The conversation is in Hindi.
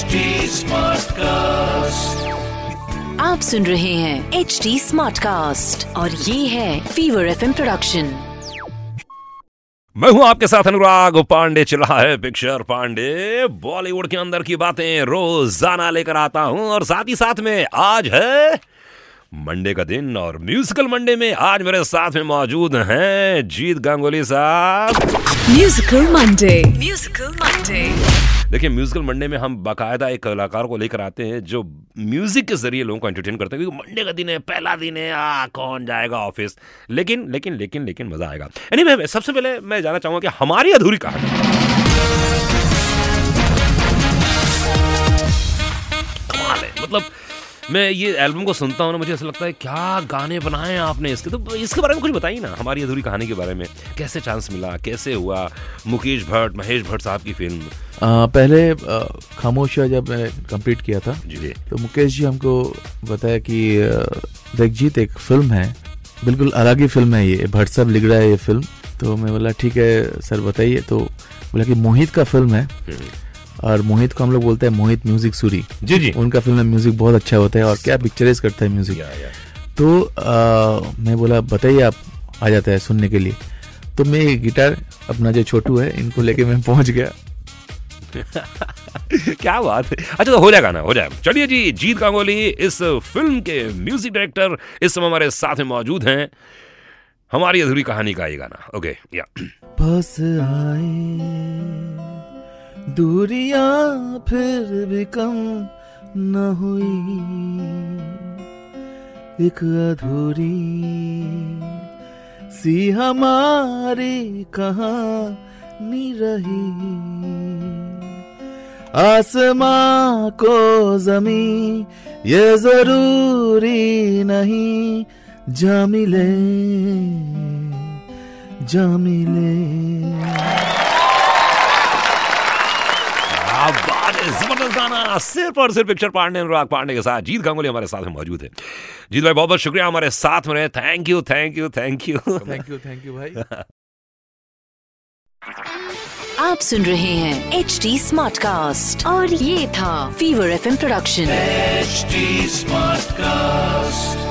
HD Smartcast. आप सुन रहे हैं एच डी स्मार्ट कास्ट और ये है फीवर एफ़ प्रोडक्शन मैं हूँ आपके साथ अनुराग पांडे चला है पिक्चर पांडे। बॉलीवुड के अंदर की बातें रोज़ाना लेकर आता हूँ और साथ ही साथ में आज है मंडे का दिन और म्यूजिकल मंडे में आज मेरे साथ में मौजूद हैं जीत गांगुली साहब। म्यूजिकल मंडे म्यूजिकल मंडे देखिए म्यूजिकल मंडे में हम बाकायदा एक कलाकार को लेकर आते हैं जो म्यूज़िक के ज़रिए लोगों को एंटरटेन करते हैं क्योंकि मंडे का दिन है पहला दिन है आ कौन जाएगा ऑफ़िस लेकिन लेकिन लेकिन लेकिन मज़ा आएगा। यानी anyway, सबसे पहले मैं जानना चाहूँगा कि हमारी अधूरी कहानी। मतलब मैं ये एल्बम को सुनता हूँ ना मुझे ऐसा लगता है क्या गाने बनाए हैं आपने इसके? तो इसके बारे में कुछ बताइए ना हमारी अधूरी कहानी के बारे में। कैसे चांस मिला कैसे हुआ? मुकेश भट्ट महेश भट्ट साहब की फ़िल्म आ, पहले आ, खामोशिया जब मैंने कंप्लीट किया था। जी। तो मुकेश जी हमको बताया कि आ, देखजीत एक फ़िल्म है बिल्कुल अलग ही फ़िल्म है ये भट्ट साहब लिख रहा है ये फ़िल्म तो मैं बोला ठीक है सर बताइए। तो बोला कि मोहित का फ़िल्म है। और मोहित को हम लोग बोलते हैं मोहित म्यूज़िक सूरी। जी जी। उनका फ़िल्म में म्यूज़िक बहुत अच्छा होता है और क्या पिक्चराइज करता है म्यूज़िक। तो आ, मैं बोला बताइए आप आ जाता है सुनने के लिए। तो मैं गिटार अपना जो छोटू है इनको लेके मैं पहुँच गया। क्या बात है। अच्छा तो हो जाएगा ना हो जाए चलिए जी जीत गांगुली इस फ़िल्म के म्यूज़िक डायरेक्टर इस समय हमारे साथ में मौजूद हैं। हमारी अधूरी कहानी का ये गाना ओके या पास आए। दूरियाँ फिर भी कम न हुई। एक अधूरी सी हमारी कहानी रही। आसमां को जमी ये ज़रूरी नहीं, जा मिले जा मिले। बात है ज़बरदस्त गाना सिर्फ़ और सिर्फ़ पिक्चर पांडे अनुराग पांडे के साथ। जीत गांगुली हमारे साथ में मौजूद है। जीत भाई बहुत बहुत शुक्रिया हमारे साथ में रहे। Thank you thank you thank you thank you thank you भाई। आप सुन रहे हैं एच डी स्मार्ट कास्ट और ये था fever F production HD smart Smartcast.